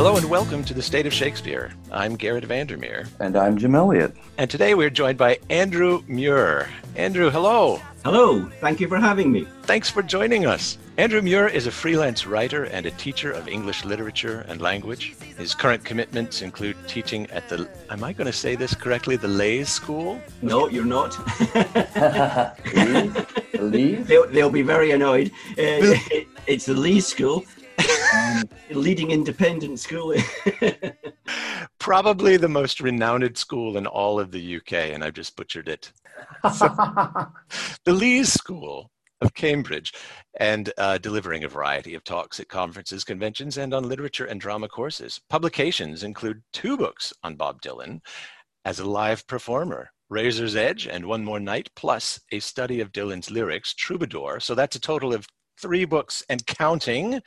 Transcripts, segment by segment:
Hello and welcome to the State of Shakespeare. I'm Garrett Vandermeer. And I'm Jim Elliott. And today we're joined by Andrew Muir. Andrew, hello. Hello. Thank you for having me. Thanks for joining us. Andrew Muir is a freelance writer and a teacher of English literature and language. His current commitments include teaching at the, am I going to say this correctly, the Leys School? No, you're not. Leys? They'll, they'll be very annoyed. Uh, it's the Leys School um, leading independent school. Probably the most renowned school in all of the UK, and I've just butchered it. So, the Leys School of Cambridge, and uh, delivering a variety of talks at conferences, conventions, and on literature and drama courses. Publications include two books on Bob Dylan as a live performer. Razor's Edge and One More Night, plus a study of Dylan's lyrics, Troubadour. So that's a total of three books and counting,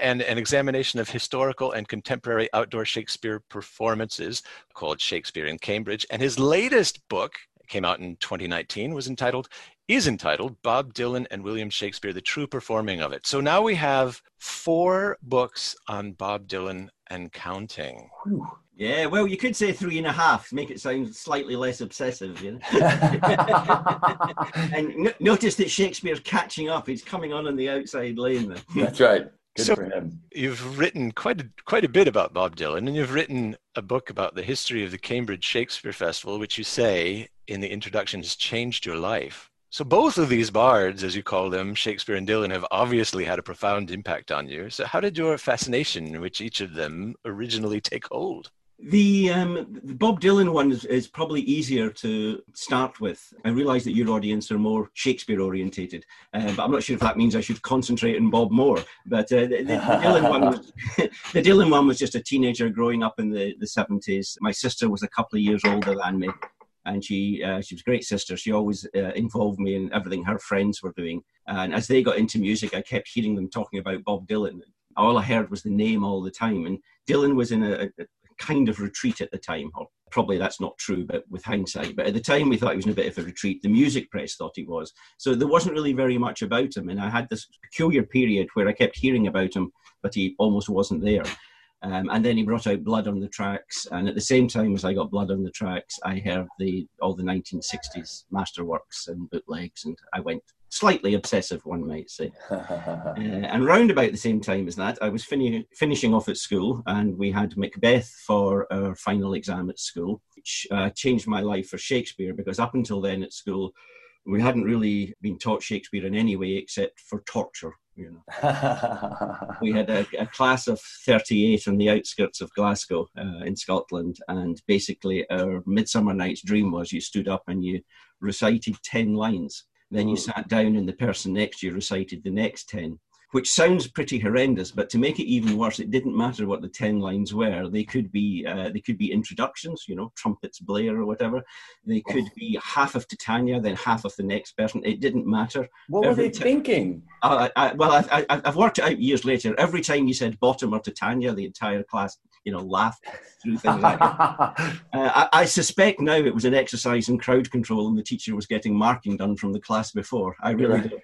and an examination of historical and contemporary outdoor Shakespeare performances called Shakespeare in Cambridge. And his latest book came out in 2019 was entitled is entitled Bob Dylan and William Shakespeare, the true performing of it. So now we have four books on Bob Dylan and counting. Yeah, well, you could say three and a half, make it sound slightly less obsessive, you know. and n- notice that Shakespeare's catching up; he's coming on on the outside lane. There. That's right. Good So- for him. You've written quite a, quite a bit about Bob Dylan, and you've written a book about the history of the Cambridge Shakespeare Festival, which you say in the introduction has changed your life. So both of these bards, as you call them, Shakespeare and Dylan, have obviously had a profound impact on you. So how did your fascination with each of them originally take hold? The, um, the Bob Dylan one is, is probably easier to start with. I realise that your audience are more Shakespeare orientated, uh, but I'm not sure if that means I should concentrate on Bob more. But uh, the, the, Dylan one, was, the Dylan one was just a teenager growing up in the, the 70s. My sister was a couple of years older than me, and she uh, she was a great sister. She always uh, involved me in everything her friends were doing. And as they got into music, I kept hearing them talking about Bob Dylan. All I heard was the name all the time, and Dylan was in a, a kind of retreat at the time, or probably that's not true, but with hindsight. But at the time, we thought he was in a bit of a retreat. The music press thought he was. So there wasn't really very much about him. And I had this peculiar period where I kept hearing about him, but he almost wasn't there. Um, and then he brought out Blood on the Tracks. And at the same time as I got Blood on the Tracks, I heard the all the 1960s masterworks and bootlegs, and I went slightly obsessive, one might say. Uh, and round about the same time as that, I was fin- finishing off at school, and we had Macbeth for our final exam at school, which uh, changed my life for Shakespeare because up until then at school, we hadn't really been taught Shakespeare in any way except for torture. You know, we had a, a class of 38 on the outskirts of Glasgow uh, in Scotland, and basically our Midsummer Night's Dream was you stood up and you recited 10 lines. Then you Oh. sat down, and the person next to you recited the next 10, which sounds pretty horrendous. But to make it even worse, it didn't matter what the 10 lines were. They could be uh, they could be introductions, you know, trumpets blare or whatever. They could be half of Titania, then half of the next person. It didn't matter. what were they ti- thinking? I, I, well, I, I, I've worked it out years later. Every time you said bottom or Titania, the entire class, you know, laughed through things like that. Uh, I, I suspect now it was an exercise in crowd control, and the teacher was getting marking done from the class before. I really Right. don't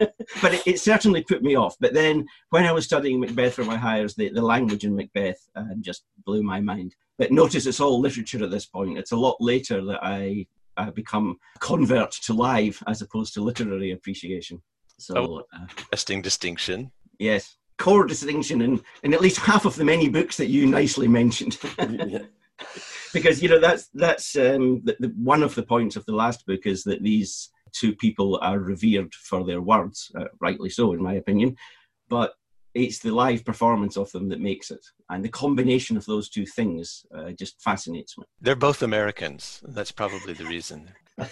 know. but it, it certainly put me off. But then, when I was studying Macbeth for my Highers, the, the language in Macbeth uh, just blew my mind. But notice it's all literature at this point. It's a lot later that I, I become a convert to live as opposed to literary appreciation. So, uh, Interesting distinction. yes, core distinction in, in at least half of the many books that you nicely mentioned. Yeah. because you know that's that's um, the, the, one of the points of the last book is that these two people are revered for their words, uh, rightly so, in my opinion. But it's the live performance of them that makes it, and the combination of those two things uh, just fascinates me. They're both Americans. That's probably the reason.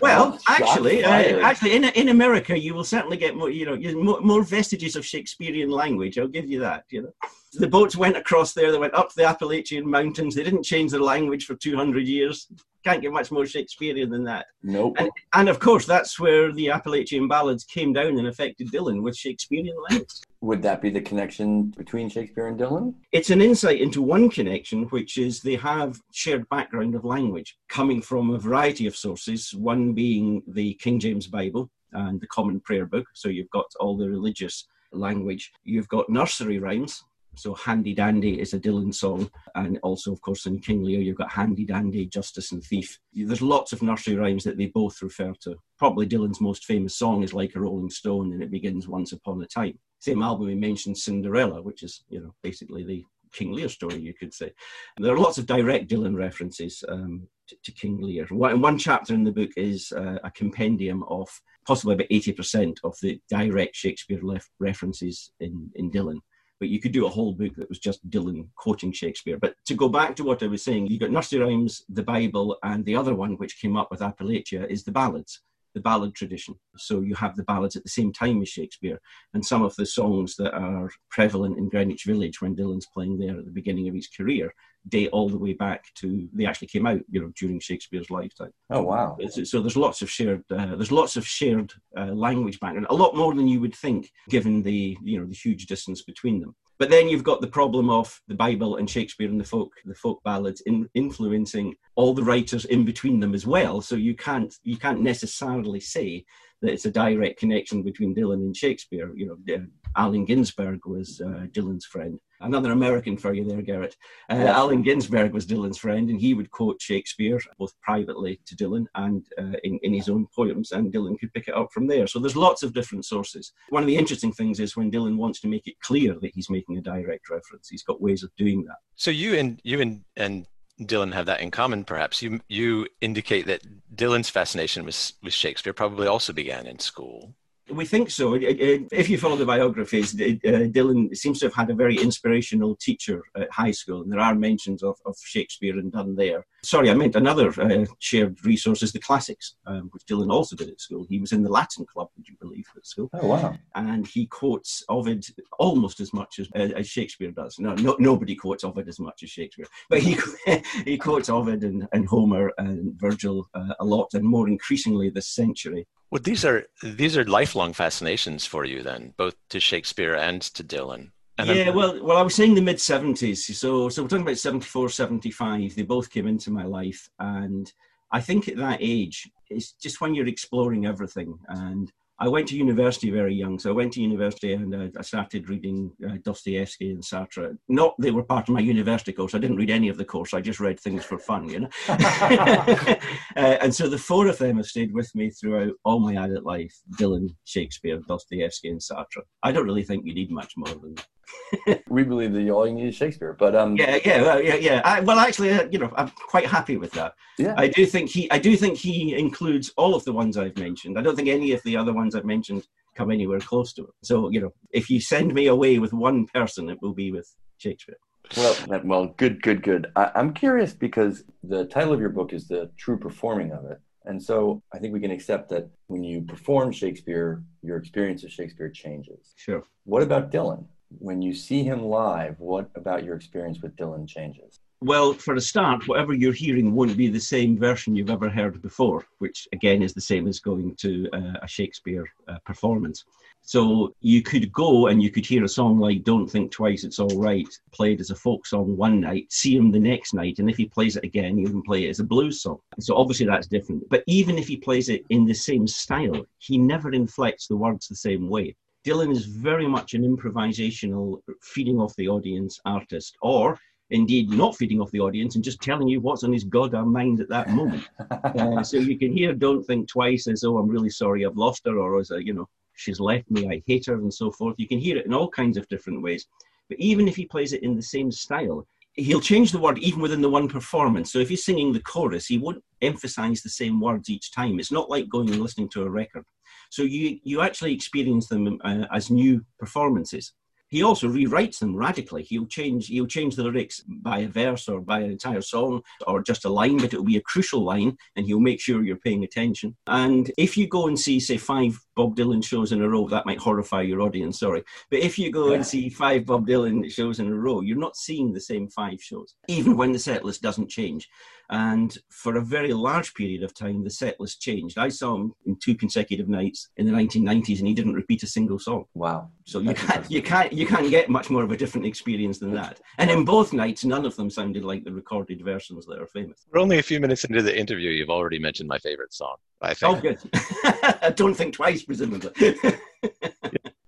Well, actually, uh, actually, in in America, you will certainly get more, you know, more, more vestiges of Shakespearean language. I'll give you that. You know, the boats went across there. They went up the Appalachian Mountains. They didn't change their language for two hundred years. Can't get much more Shakespearean than that. Nope. And, and of course, that's where the Appalachian ballads came down and affected Dylan with Shakespearean language. Would that be the connection between Shakespeare and Dylan? It's an insight into one connection, which is they have shared background of language coming from a variety of sources, one being the King James Bible and the Common Prayer Book. So you've got all the religious language. You've got nursery rhymes. So Handy Dandy is a Dylan song, and also, of course, in King Lear you've got Handy Dandy, Justice and Thief. There's lots of nursery rhymes that they both refer to. Probably Dylan's most famous song is Like a Rolling Stone, and it begins Once Upon a Time. Same album we mentioned Cinderella, which is you know basically the King Lear story, you could say. And there are lots of direct Dylan references um, to, to, King Lear. One, one, chapter in the book is uh, a compendium of possibly about 80% of the direct Shakespeare references in, in Dylan. But you could do a whole book that was just Dylan quoting Shakespeare. But to go back to what I was saying, you got nursery rhymes, the Bible, and the other one which came up with Appalachia is the ballads the ballad tradition. So you have the ballads at the same time as Shakespeare, and some of the songs that are prevalent in Greenwich Village when Dylan's playing there at the beginning of his career date all the way back to they actually came out, you know, during Shakespeare's lifetime. Oh wow! So there's lots of shared uh, there's lots of shared uh, language background, a lot more than you would think, given the you know the huge distance between them. But then you've got the problem of the Bible and Shakespeare and the folk, the folk ballads in, influencing all the writers in between them as well. So you can't you can't necessarily say that it's a direct connection between Dylan and Shakespeare. You know, Allen Ginsberg was uh, Dylan's friend. Another American for you there, Garrett. Uh, yeah. Allen Ginsberg was Dylan's friend, and he would quote Shakespeare both privately to Dylan and uh, in, in his own poems, and Dylan could pick it up from there. So there's lots of different sources. One of the interesting things is when Dylan wants to make it clear that he's making a direct reference, he's got ways of doing that. So you and you and and Dylan have that in common, perhaps. You you indicate that Dylan's fascination with with Shakespeare probably also began in school. We think so. If you follow the biographies, uh, Dylan seems to have had a very inspirational teacher at high school, and there are mentions of, of Shakespeare and done there. Sorry, I meant another uh, shared resource is the classics, um, which Dylan also did at school. He was in the Latin club, would you believe, at school? Oh, wow. And he quotes Ovid almost as much as, uh, as Shakespeare does. No, no, nobody quotes Ovid as much as Shakespeare, but he, he quotes Ovid and, and Homer and Virgil uh, a lot, and more increasingly this century. Well, these are these are lifelong fascinations for you, then, both to Shakespeare and to Dylan. And yeah, I'm... well, well, I was saying the mid seventies. So, so we're talking about 74, 75. They both came into my life, and I think at that age, it's just when you're exploring everything, and I went to university very young, so I went to university and uh, I started reading uh, Dostoevsky and Sartre. Not they were part of my university course. I didn't read any of the course. I just read things for fun, you know. uh, and so the four of them have stayed with me throughout all my adult life: Dylan, Shakespeare, Dostoevsky, and Sartre. I don't really think you need much more than we believe that all you need is Shakespeare, but um, yeah, yeah, well, yeah, yeah. I, well, actually, uh, you know, I'm quite happy with that. Yeah, I do think he, I do think he includes all of the ones I've mentioned. I don't think any of the other ones I've mentioned come anywhere close to it. So, you know, if you send me away with one person, it will be with Shakespeare. Well, well, good, good, good. I, I'm curious because the title of your book is the true performing of it. And so I think we can accept that when you perform Shakespeare, your experience of Shakespeare changes. Sure. What about Dylan? When you see him live, what about your experience with Dylan changes? Well, for a start, whatever you're hearing won't be the same version you've ever heard before, which again is the same as going to uh, a Shakespeare uh, performance. So you could go and you could hear a song like Don't Think Twice, It's All Right, played as a folk song one night, see him the next night, and if he plays it again, you can play it as a blues song. So obviously that's different. But even if he plays it in the same style, he never inflects the words the same way. Dylan is very much an improvisational, feeding off the audience artist, or indeed not feeding off the audience and just telling you what's on his goddamn mind at that moment. uh, so you can hear "Don't Think Twice" as "Oh, I'm really sorry, I've lost her," or as a you know, "She's left me, I hate her," and so forth. You can hear it in all kinds of different ways. But even if he plays it in the same style, he'll change the word even within the one performance. So if he's singing the chorus, he won't emphasize the same words each time. It's not like going and listening to a record. So you, you actually experience them uh, as new performances. He also rewrites them radically. He'll change he'll change the lyrics by a verse or by an entire song or just a line, but it'll be a crucial line, and he'll make sure you're paying attention. And if you go and see, say, five Bob Dylan shows in a row, that might horrify your audience, sorry. But if you go yeah. and see five Bob Dylan shows in a row, you're not seeing the same five shows, even when the set list doesn't change. And for a very large period of time, the set list changed. I saw him in two consecutive nights in the 1990s, and he didn't repeat a single song. Wow! So you can't, you can't, you can't get much more of a different experience than that. And in both nights, none of them sounded like the recorded versions that are famous. We're only a few minutes into the interview. You've already mentioned my favorite song. I think. Oh, good. Don't think twice, presumably.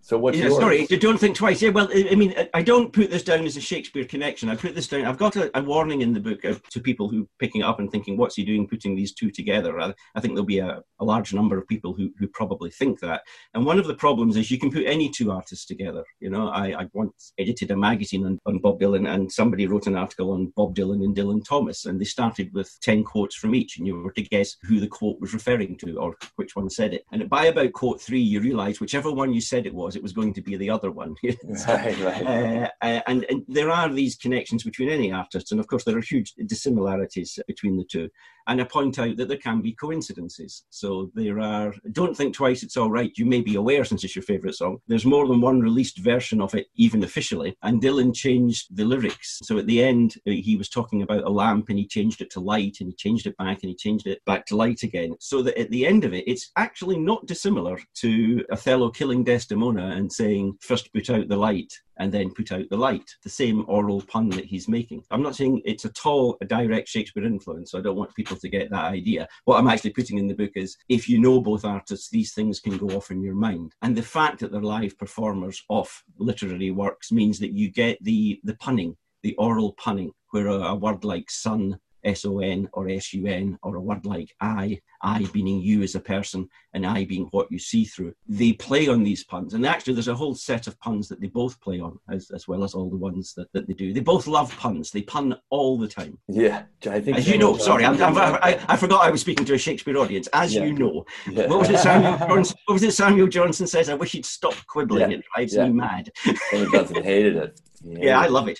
So what's yeah, yours? sorry, don't think twice. Yeah, well, I mean, I don't put this down as a Shakespeare connection. I put this down. I've got a, a warning in the book to people who picking it up and thinking, "What's he doing putting these two together?" I, I think there'll be a, a, large number of people who, who probably think that. And one of the problems is you can put any two artists together. You know, I, I once edited a magazine on, on Bob Dylan, and somebody wrote an article on Bob Dylan and Dylan Thomas, and they started with ten quotes from each, and you were to guess who the quote was referring to or which one said it. And by about quote three, you realise whichever one you said it was, it was going to be the other one. right, right. Uh, uh, and, and, there are these connections between any artist, and of course there are huge dissimilarities between the two. And I point out that there can be coincidences. So there are. Don't think twice. It's all right. You may be aware, since it's your favourite song, there's more than one released version of it, even officially. And Dylan changed the lyrics. So at the end, he was talking about a lamp, and he changed it to light, and he changed it back, and he changed it back to light again. So that at the end of it, it's actually not dissimilar to Othello killing Desdemona and saying, first put out the light and then put out the light. The same oral pun that he's making. I'm not saying it's at all a direct Shakespeare influence, so I don't want people to get that idea. What I'm actually putting in the book is if you know both artists, these things can go off in your mind. And the fact that they're live performers of literary works means that you get the, the punning, the oral punning, where a, a word like sun S-O-N or S-U-N or a word like I, I being you as a person and I being what you see through. They play on these puns. And actually there's a whole set of puns that they both play on as, as well as all the ones that, that they do. They both love puns. They pun all the time. Yeah. I think as you know, sorry, I'm, I'm, i I, forgot I was speaking to a Shakespeare audience. As yeah. you know, yeah. what was it Samuel Johnson, what was it Samuel Johnson says? I wish he'd stop quibbling. Yeah. It drives me mad. Samuel Johnson hated it. Yeah, I love it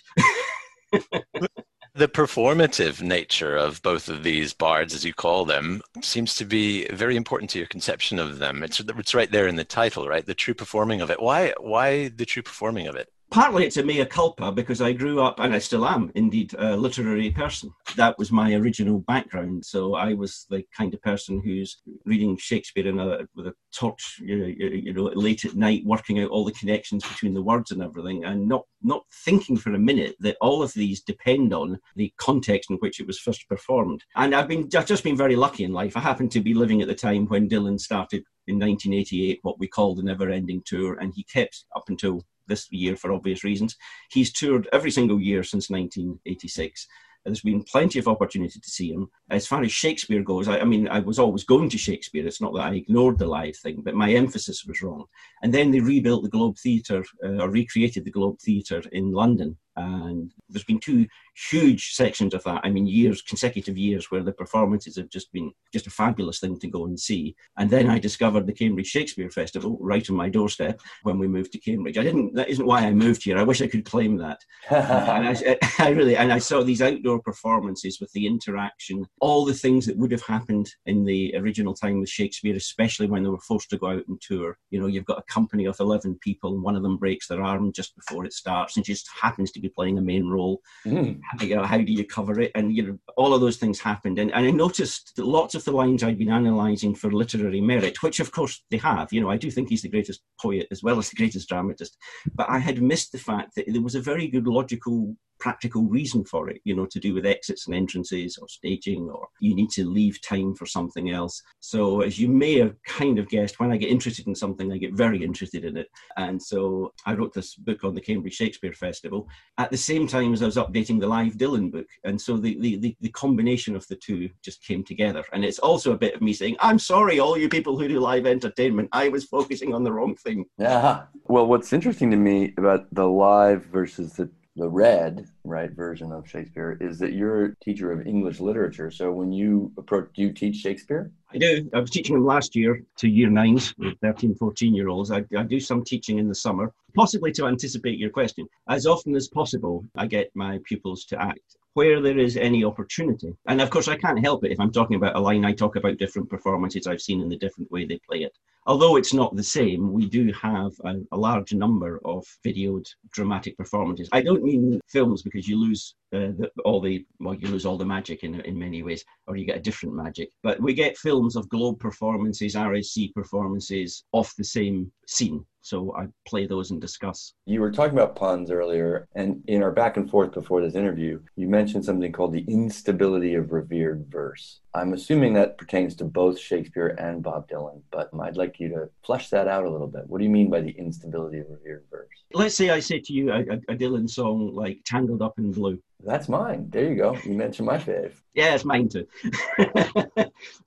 the performative nature of both of these bards, as you call them, seems to be very important to your conception of them. It's it's right there in the title, right? The true performing of it. Why why the true performing of it? Partly it's a mea culpa because I grew up, and I still am indeed, a literary person. That was my original background. So I was the kind of person who's reading Shakespeare a, with a torch, you know, you know, late at night, working out all the connections between the words and everything, and not not thinking for a minute that all of these depend on the context in which it was first performed. And I've been I've just been very lucky in life. I happened to be living at the time when Dylan started in 1988 what we call the never ending tour and he kept up until this year for obvious reasons. He's toured every single year since 1986. There's been plenty of opportunity to see him. As far as Shakespeare goes, I, I, mean, I was always going to Shakespeare. It's not that I ignored the live thing, but my emphasis was wrong. And then they rebuilt the Globe Theatre uh, or recreated the Globe Theatre in London and there's been two huge sections of that. I mean, years, consecutive years, where the performances have just been just a fabulous thing to go and see. And then I discovered the Cambridge Shakespeare Festival right on my doorstep when we moved to Cambridge. I didn't. That isn't why I moved here. I wish I could claim that. uh, and I, I, really and I saw these outdoor performances with the interaction, all the things that would have happened in the original time with Shakespeare, especially when they were forced to go out and tour. You know, you've got a company of eleven people, and one of them breaks their arm just before it starts, and just happens to be playing a main role. Mm. You know, how do you cover it? And you know, all of those things happened. And, and I noticed that lots of the lines I'd been analysing for literary merit, which of course they have. You know, I do think he's the greatest poet as well as the greatest dramatist. But I had missed the fact that there was a very good logical practical reason for it, you know, to do with exits and entrances or staging, or you need to leave time for something else. So, as you may have kind of guessed, when I get interested in something, I get very interested in it. And so I wrote this book on the Cambridge Shakespeare Festival at the same time as I was updating the live Dylan book. And so the, the, the, combination of the two just came together. And it's also a bit of me saying, I'm sorry, all you people who do live entertainment, I was focusing on the wrong thing. Yeah. Well, what's interesting to me about the live versus the the read right version of Shakespeare is that you're a teacher of English literature. So when you approach, do you teach Shakespeare? I do. I was teaching them last year to year nines, 13, 14 year olds. I, I do some teaching in the summer, possibly to anticipate your question. As often as possible, I get my pupils to act where there is any opportunity. And of course, I can't help it. If I'm talking about a line, I talk about different performances I've seen in the different way they play it although it's not the same, we do have a, a, large number of videoed dramatic performances. I don't mean films because you lose uh, the, all the well, you lose all the magic in in many ways, or you get a different magic. But we get films of Globe performances, RSC performances off the same scene. So I play those and discuss. You were talking about puns earlier, and in our back and forth before this interview, you mentioned something called the instability of revered verse. I'm assuming that pertains to both Shakespeare and Bob Dylan, but I'd like you to flesh that out a little bit. What do you mean by the instability of revered verse? Let's say I say to you a, a Dylan song like Tangled Up in Blue. That's mine. There you go. You mentioned my fave. Yeah, it's mine too.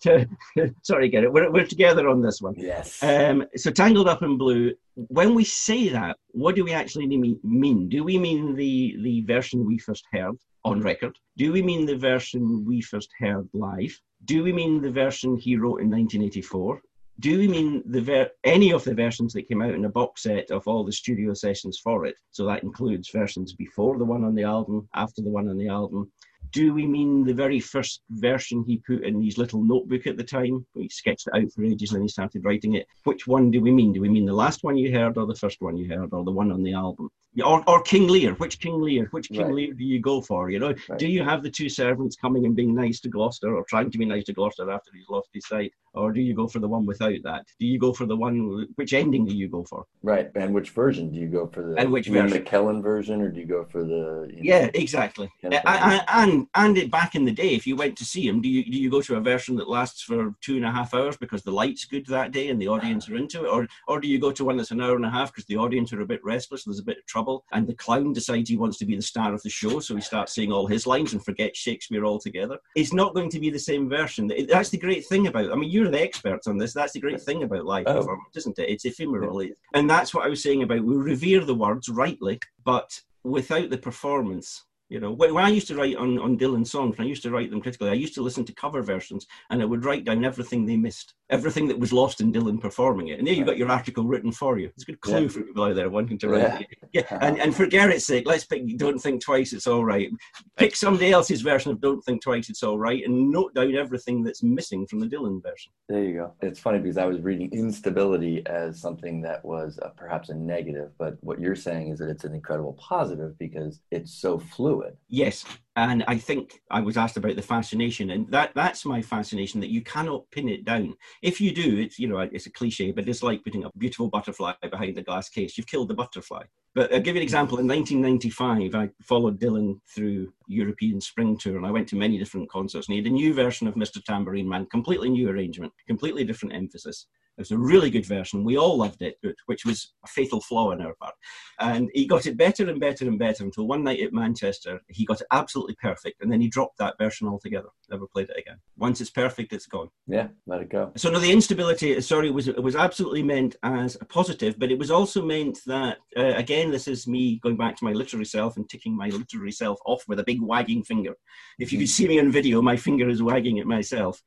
Sorry, get it. We're, we're together on this one. Yes. Um, so Tangled Up in Blue, when we say that, what do we actually mean? Do we mean the, the version we first heard on record? Do we mean the version we first heard live? Do we mean the version he wrote in 1984? Do we mean the ver- any of the versions that came out in a box set of all the studio sessions for it? So that includes versions before the one on the album, after the one on the album, do we mean the very first version he put in his little notebook at the time? He sketched it out for ages and then he started writing it. Which one do we mean? Do we mean the last one you heard or the first one you heard or the one on the album? Or, or King Lear, which King Lear, which King right. Lear do you go for? You know, right. do you have the two servants coming and being nice to Gloucester or trying to be nice to Gloucester after he's lost his sight? Or do you go for the one without that? Do you go for the one, which ending do you go for? Right. And which version? Do you go for the and which version? The McKellen version or do you go for the. You know, yeah, exactly. And, and, and back in the day, if you went to see him, do you, do you go to a version that lasts for two and a half hours because the light's good that day and the audience are into it? Or, or do you go to one that's an hour and a half because the audience are a bit restless, there's a bit of trouble, and the clown decides he wants to be the star of the show, so he starts saying all his lines and forgets Shakespeare altogether? It's not going to be the same version. That's the great thing about I mean, you're the experts on this. That's the great thing about live oh. performance, isn't it? It's ephemeral. And that's what I was saying about we revere the words rightly, but without the performance, you know, when, I used to write on, on Dylan songs, I used to write them critically, I used to listen to cover versions and I would write down everything they missed, everything that was lost in Dylan performing it. And there you've got your article written for you. It's a good clue yeah. for people out there wanting to write yeah. it. Yeah. And, and for Garrett's sake, let's pick Don't Think Twice, It's All Right. Pick somebody else's version of Don't Think Twice, It's All Right and note down everything that's missing from the Dylan version. There you go. It's funny because I was reading instability as something that was uh, perhaps a negative, but what you're saying is that it's an incredible positive because it's so fluid. Yes, and I think I was asked about the fascination, and that that's my fascination that you cannot pin it down. If you do, it's you know it's a cliche, but it's like putting a beautiful butterfly behind a glass case. You've killed the butterfly. But I'll give you an example. In 1995, I followed Dylan through European Spring Tour, and I went to many different concerts. And he had a new version of Mr. Tambourine Man, completely new arrangement, completely different emphasis. It was a really good version. We all loved it, which was a fatal flaw on our part. And he got it better and better and better until one night at Manchester, he got it absolutely perfect. And then he dropped that version altogether, never played it again. Once it's perfect, it's gone. Yeah, let it go. So, no, the instability, sorry, was, it was absolutely meant as a positive, but it was also meant that, uh, again, this is me going back to my literary self and ticking my literary self off with a big wagging finger. If you could see me on video, my finger is wagging at myself.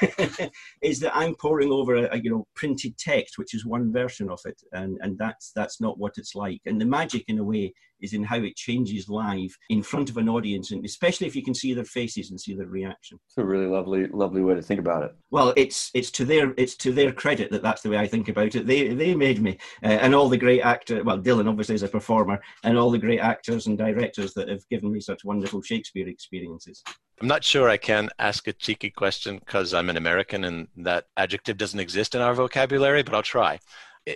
is that I'm poring over a you know printed text, which is one version of it, and and that's that's not what it's like. And the magic, in a way, is in how it changes live in front of an audience, and especially if you can see their faces and see their reaction. It's a really lovely, lovely way to think about it. Well, it's it's to their it's to their credit that that's the way I think about it. They they made me, uh, and all the great actors. Well, Dylan obviously is a performer, and all the great actors and directors that have given me such wonderful Shakespeare experiences. I'm not sure I can ask a cheeky question because I'm an American and that adjective doesn't exist in our vocabulary, but I'll try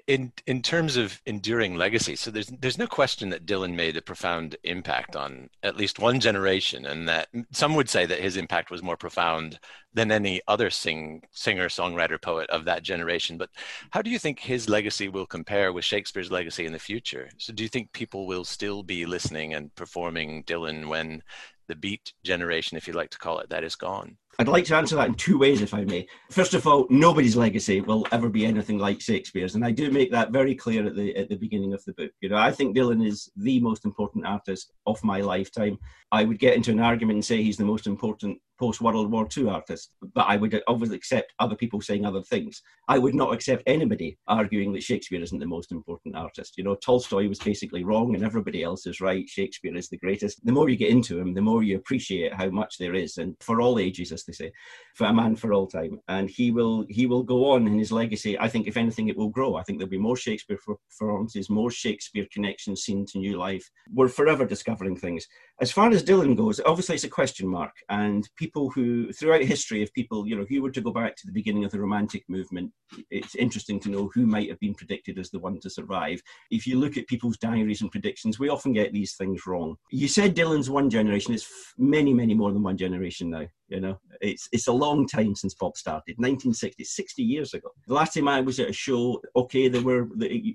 in in terms of enduring legacy, so there's there's no question that Dylan made a profound impact on at least one generation, and that some would say that his impact was more profound than any other sing singer, songwriter, poet of that generation. But how do you think his legacy will compare with Shakespeare's legacy in the future? So, do you think people will still be listening and performing Dylan when the beat generation, if you like to call it, that is gone? I'd like to answer that in two ways, if I may. First of all, nobody's legacy will ever be anything like Shakespeare's, and I do make that very clear at the at the beginning of the book. You know, I think Dylan is the most important artist of my lifetime. I would get into an argument and say he's the most important post World War II artist, but I would obviously accept other people saying other things. I would not accept anybody arguing that Shakespeare isn't the most important artist. You know, Tolstoy was basically wrong and everybody else is right. Shakespeare is the greatest. The more you get into him, the more you appreciate how much there is. And for all ages, as they say, for a man for all time. And he will he will go on in his legacy. I think, if anything, it will grow. I think there'll be more Shakespeare performances, more Shakespeare connections seen to new life. We're forever discovering things. As far as Dylan goes, obviously it's a question mark. And people who, throughout history, if people, you know, if you were to go back to the beginning of the Romantic movement, it's interesting to know who might have been predicted as the one to survive. If you look at people's diaries and predictions, we often get these things wrong. You said Dylan's one generation. It's many, many more than one generation now. You know, it's it's a long time since Bob started. 1960, 60 years ago. The last time I was at a show, okay, there were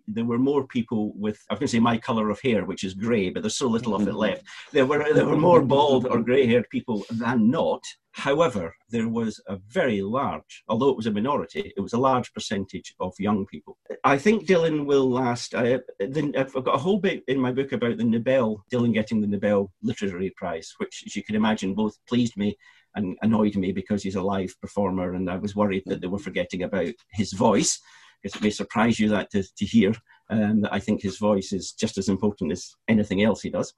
there were more people with I was going to say my color of hair, which is grey, but there's so little of it left. There were there were more bald or grey-haired people than not. However, there was a very large, although it was a minority, it was a large percentage of young people. I think Dylan will last. I, have got a whole bit in my book about the Nobel, Dylan getting the Nobel Literary Prize, which, as you can imagine, both pleased me and annoyed me because he's a live performer, and I was worried that they were forgetting about his voice, it may surprise you that to, to hear um, that I think his voice is just as important as anything else he does.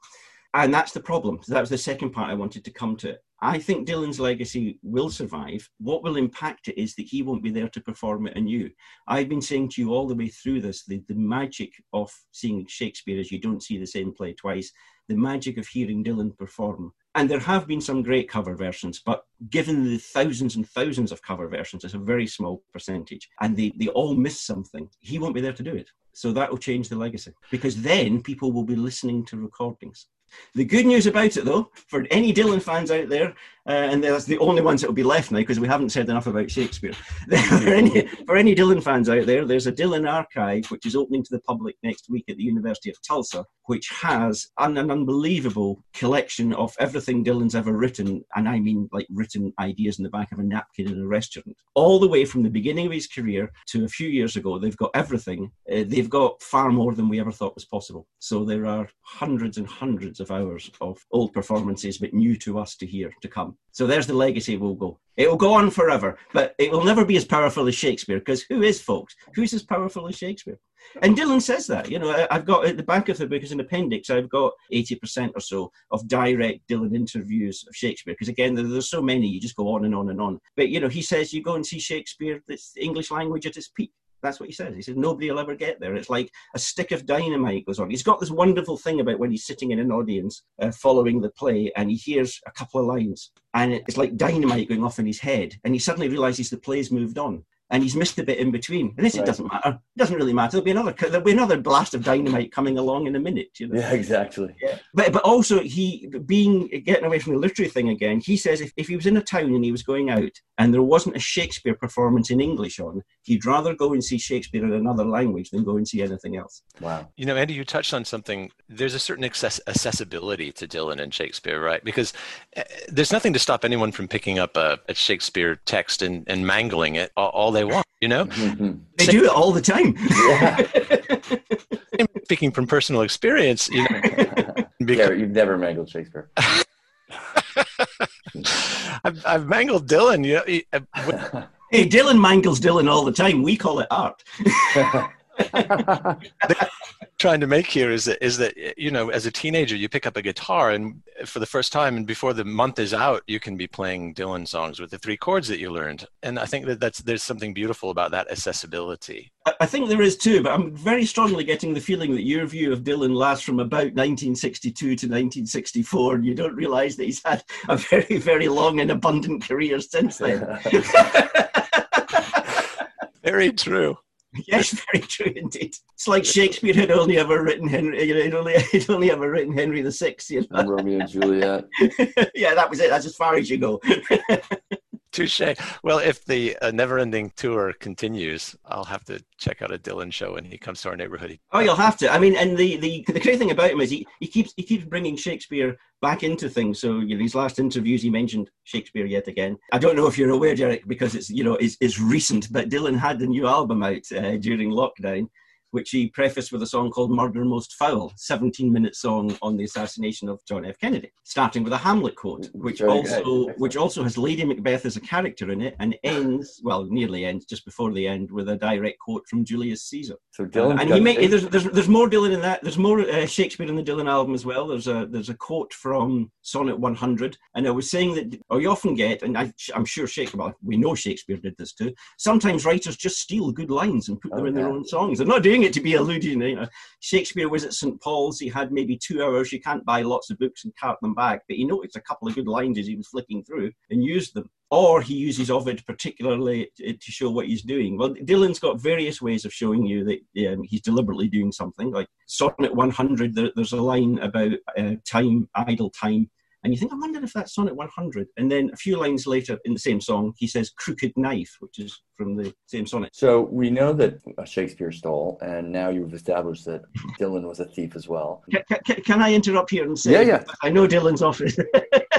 And that's the problem. So that was the second part I wanted to come to. I think Dylan's legacy will survive. What will impact it is that he won't be there to perform it anew. I've been saying to you all the way through this the, the magic of seeing Shakespeare is you don't see the same play twice, the magic of hearing Dylan perform. And there have been some great cover versions, but given the thousands and thousands of cover versions, it's a very small percentage. And they, they all miss something. He won't be there to do it. So that will change the legacy because then people will be listening to recordings. The good news about it, though, for any Dylan fans out there, uh, and that's the only ones that will be left now because we haven't said enough about Shakespeare. for, any, for any Dylan fans out there, there's a Dylan archive which is opening to the public next week at the University of Tulsa, which has an, an unbelievable collection of everything Dylan's ever written, and I mean like written ideas in the back of a napkin in a restaurant, all the way from the beginning of his career to a few years ago. They've got everything. Uh, they've got far more than we ever thought was possible. So there are hundreds and hundreds of hours of old performances, but new to us to hear to come. So there's the legacy will go. It will go on forever, but it will never be as powerful as Shakespeare because who is, folks? Who's as powerful as Shakespeare? And Dylan says that. You know, I've got at the back of the book as an appendix, I've got 80% or so of direct Dylan interviews of Shakespeare. Because again, there's so many, you just go on and on and on. But, you know, he says you go and see Shakespeare, it's English language at its peak. That's what he says. He says nobody will ever get there. It's like a stick of dynamite goes on. He's got this wonderful thing about when he's sitting in an audience uh, following the play and he hears a couple of lines and it's like dynamite going off in his head and he suddenly realizes the play's moved on and he's missed a bit in between. And this right. it doesn't matter. It doesn't really matter. There'll be another there'll be another blast of dynamite coming along in a minute. You know? Yeah, exactly. Yeah. But but also he being getting away from the literary thing again, he says if, if he was in a town and he was going out and there wasn't a Shakespeare performance in English on, he'd rather go and see Shakespeare in another language than go and see anything else. Wow. You know, Andy, you touched on something. There's a certain access- accessibility to Dylan and Shakespeare, right? Because uh, there's nothing to stop anyone from picking up a, a Shakespeare text and, and mangling it all, all they want you know? Mm-hmm. they do it all the time. Yeah. speaking from personal experience you know. Because, yeah, you've never mangled shakespeare. I've, I've, mangled dylan you know, uh, hey dylan mangles dylan all the time. We call it art trying to make here is that is that you know as a teenager you pick up a guitar and for the first time and before the month is out you can be playing Dylan songs with the three chords that you learned and I think that that's there's something beautiful about that accessibility. I think there is too, but I'm very strongly getting the feeling that your view of Dylan lasts from about 1962 to 1964, and you don't realise that he's had a very, very long and abundant career since then. very true. Yes, very true indeed. It's like Shakespeare had only ever written Henry. You know, he'd only he'd only ever written Henry the Sixth. You know? And Romeo and Juliet. yeah, that was it. That's as far as you go. Touche. Well, if the uh, never-ending tour continues, I'll have to check out a Dylan show when he comes to our neighborhood. Oh, you'll have to. I mean, and the, the, the great thing about him is he, he keeps he keeps bringing Shakespeare back into things. So you know, these last interviews, he mentioned Shakespeare yet again. I don't know if you're aware, Derek, because it's you know it's, it's recent, but Dylan had the new album out uh, during lockdown which he prefaced with a song called Murder Most Foul, 17 minute song on the assassination of John F. Kennedy, starting with a Hamlet quote, which Very also good. which also has Lady Macbeth as a character in it and ends, well, nearly ends, just before the end, with a direct quote from Julius Caesar. So Dylan, and he there's, there's, there's more Dylan in that. There's more uh, Shakespeare in the Dylan album as well. There's a there's a quote from Sonnet 100, and I was saying that or you often get, and I, I'm sure Shakespeare, well, we know Shakespeare did this too. Sometimes writers just steal good lines and put them Oh, in their own songs. They're not doing it to be alluding. You know, Shakespeare was at St Paul's. He had maybe two hours. You can't buy lots of books and cart them back, but he noticed a couple of good lines as he was flicking through and used them. Or he uses Ovid particularly to show what he's doing. Well, Dylan's got various ways of showing you that um, he's deliberately doing something. Like Sonnet 100, there, there's a line about uh, time, idle time, and you think, I wonder if that's Sonnet 100. And then a few lines later in the same song, he says crooked knife, which is from the same sonnet. So we know that Shakespeare stole, and now you've established that Dylan was a thief as well. Can, can, can I interrupt here and say, Yeah, yeah. I know Dylan's office.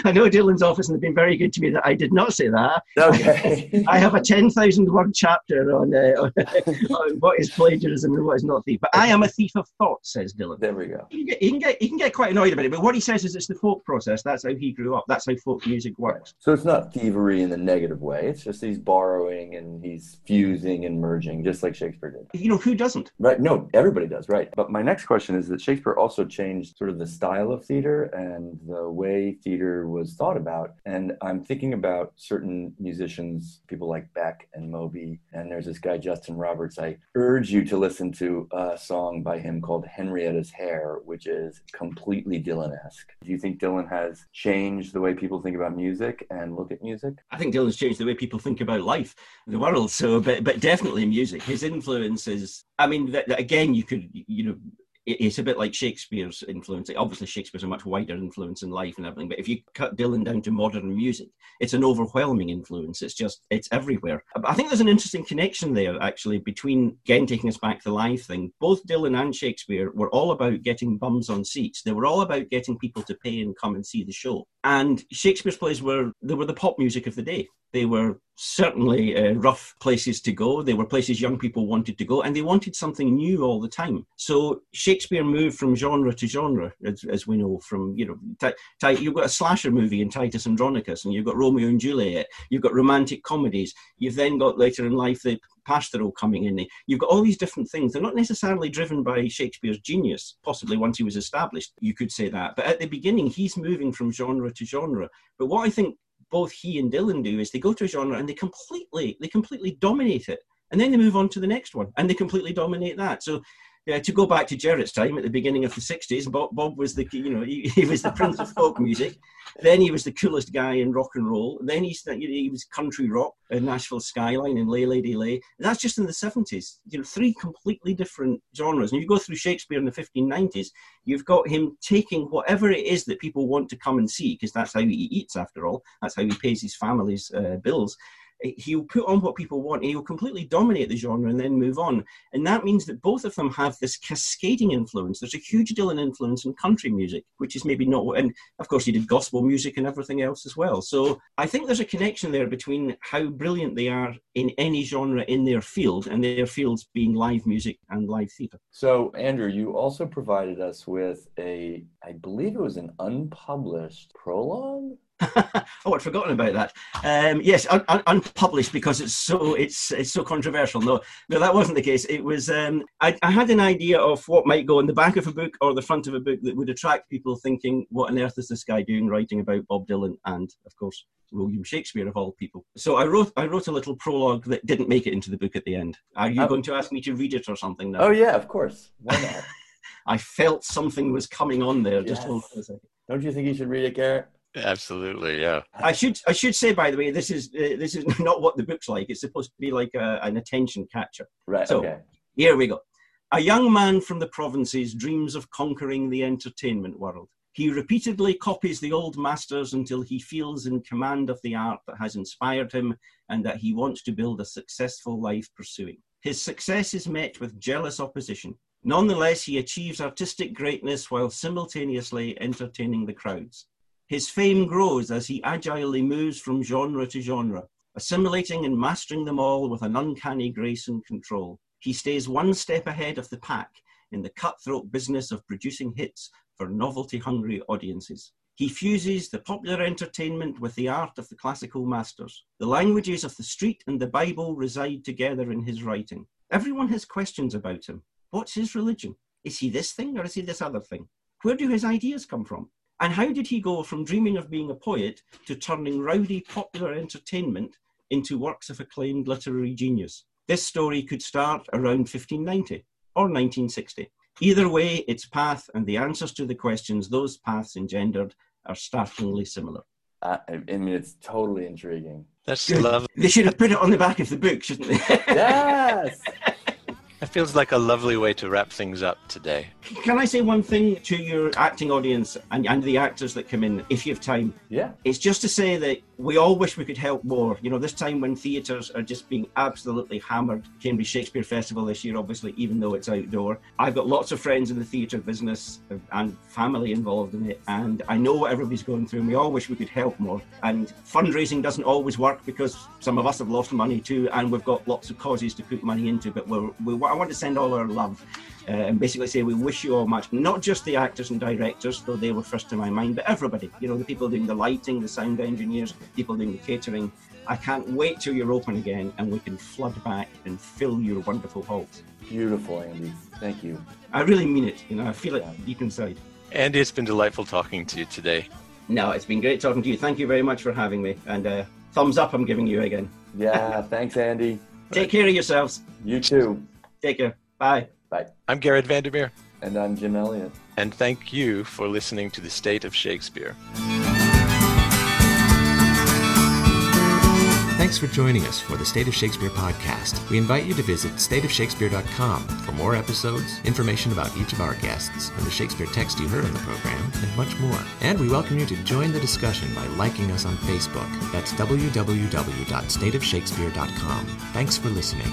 I know Dylan's office, and they've been very good to me that I did not say that. Okay. I have a 10,000 word chapter on, uh, on, on what is plagiarism and what is not thief. But I am a thief of thought, says Dylan. there we go. He can, get, he, can get, he can get quite annoyed about it, but what he says is it's the folk process. That's how he grew up. That's how folk music works. So it's not thievery in the negative way. It's just he's borrowing and he's fusing and merging, just like Shakespeare did. You know, who doesn't? Right? No, everybody does. Right. But my next question is that Shakespeare also changed sort of the style of theater and the way theater was thought about. And I'm thinking about certain musicians, people like Beck and Moby, and there's this guy Justin Roberts. I urge you to listen to a song by him called Henrietta's Hair, which is completely Dylan-esque. Do you think Dylan has changed the way people think about music and look at music? I think Dylan's changed the way people think about life, the world. So, but but definitely music. His influence is. I mean, that again, you could you know. It- It's a bit like Shakespeare's influence. Obviously, Shakespeare's a much wider influence in life and everything. But if you cut Dylan down to modern music, it's an overwhelming influence. It's just, it's everywhere. I think there's an interesting connection there, actually, between, again, taking us back to the live thing. Both Dylan and Shakespeare were all about getting bums on seats. They were all about getting people to pay and come and see the show. And Shakespeare's plays were, they were the pop music of the day. They were certainly uh, rough places to go. They were places young people wanted to go, and they wanted something new all the time. So Shakespeare moved from genre to genre, as, as we know from you know. Ti- Ti- you've got a slasher movie in Titus Andronicus, and you've got Romeo and Juliet. You've got romantic comedies. You've then got later in life the pastoral coming in. You've got all these different things. They're not necessarily driven by Shakespeare's genius. Possibly once he was established, you could say that. But at the beginning, he's moving from genre to genre. But what I think both he and Dylan do is they go to a genre and they completely they completely dominate it, and then they move on to the next one and they completely dominate that. So. Yeah, to go back to Garrett's time at the beginning of the '60s, Bob, Bob was the you know he, he was the prince of folk music. Then he was the coolest guy in rock and roll. Then he's he was country rock, uh, Nashville Skyline, and Lay Lady Lay. And that's just in the '70s. You know, three completely different genres. And you go through Shakespeare in the 1590s, you've got him taking whatever it is that people want to come and see, because that's how he eats after all. That's how he pays his family's uh, bills. He'll put on what people want and he'll completely dominate the genre and then move on. And that means that both of them have this cascading influence. There's a huge Dylan influence in country music, which is maybe not, and of course he did gospel music and everything else as well. So I think there's a connection there between how brilliant they are in any genre in their field and their fields being live music and live theatre. So, Andrew, you also provided us with a, I believe it was an unpublished prologue. oh, I'd forgotten about that. Um, yes, un- un- unpublished because it's so it's it's so controversial. No, no, that wasn't the case. It was. Um, I, I had an idea of what might go in the back of a book or the front of a book that would attract people thinking, "What on earth is this guy doing writing about Bob Dylan?" And of course, William Shakespeare of all people. So I wrote I wrote a little prologue that didn't make it into the book at the end. Are you Oh. going to ask me to read it or something now? Oh, yeah, of course. Why not? I felt something was coming on there. Just hold on a second. Don't you think you should read it, Garrett? Absolutely, yeah. I should I should say by the way this is uh, this is not what the book's like. It's supposed to be like a, an attention catcher. Right, So- okay. Here we go. A young man from the provinces dreams of conquering the entertainment world. He repeatedly copies the old masters until he feels in command of the art that has inspired him and that he wants to build a successful life pursuing. His success is met with jealous opposition. Nonetheless, he achieves artistic greatness while simultaneously entertaining the crowds. His fame grows as he agilely moves from genre to genre, assimilating and mastering them all with an uncanny grace and control. He stays one step ahead of the pack in the cutthroat business of producing hits for novelty hungry audiences. He fuses the popular entertainment with the art of the classical masters. The languages of the street and the Bible reside together in his writing. Everyone has questions about him. What's his religion? Is he this thing or is he this other thing? Where do his ideas come from? And how did he go from dreaming of being a poet to turning rowdy popular entertainment into works of acclaimed literary genius? This story could start around 1590 or 1960. Either way, its path and the answers to the questions those paths engendered are startlingly similar. Uh, I mean, it's totally intriguing. That's lovely. They should have put it on the back of the book, shouldn't they? Yes. That feels like a lovely way to wrap things up today. Can I say one thing to your acting audience and, and the actors that come in, if you have time? yeah. It's just to say that we all wish we could help more. You know, this time when theatres are just being absolutely hammered, Cambridge Shakespeare Festival this year, obviously, even though it's outdoor. I've got lots of friends in the theatre business and family involved in it, and I know what everybody's going through, and we all wish we could help more. And fundraising doesn't always work because some of us have lost money too, and we've got lots of causes to put money into, but we're, we, I want to send all our love uh, and basically say we wish you all much. Not just the actors and directors, though they were first to my mind, but everybody. You know, the people doing the lighting, the sound engineers, people doing the catering. I can't wait till you're open again and we can flood back and fill your wonderful halls. Beautiful, Andy. Thank you. I really mean it. You know, I feel it deep inside. Andy, it's been delightful talking to you today. No, it's been great talking to you. Thank you very much for having me. And uh, thumbs up, I'm giving you again. Yeah. thanks, Andy. Take care of yourselves. You too. Take care. Bye. Bye. I'm Garrett Vandermeer, And I'm Jim Elliott. and thank you for listening to The State of Shakespeare. Thanks for joining us for the State of Shakespeare podcast. We invite you to visit stateofshakespeare.com for more episodes, information about each of our guests, and the Shakespeare text you heard on the program, and much more. And we welcome you to join the discussion by liking us on Facebook. That's www.stateofshakespeare.com. Thanks for listening.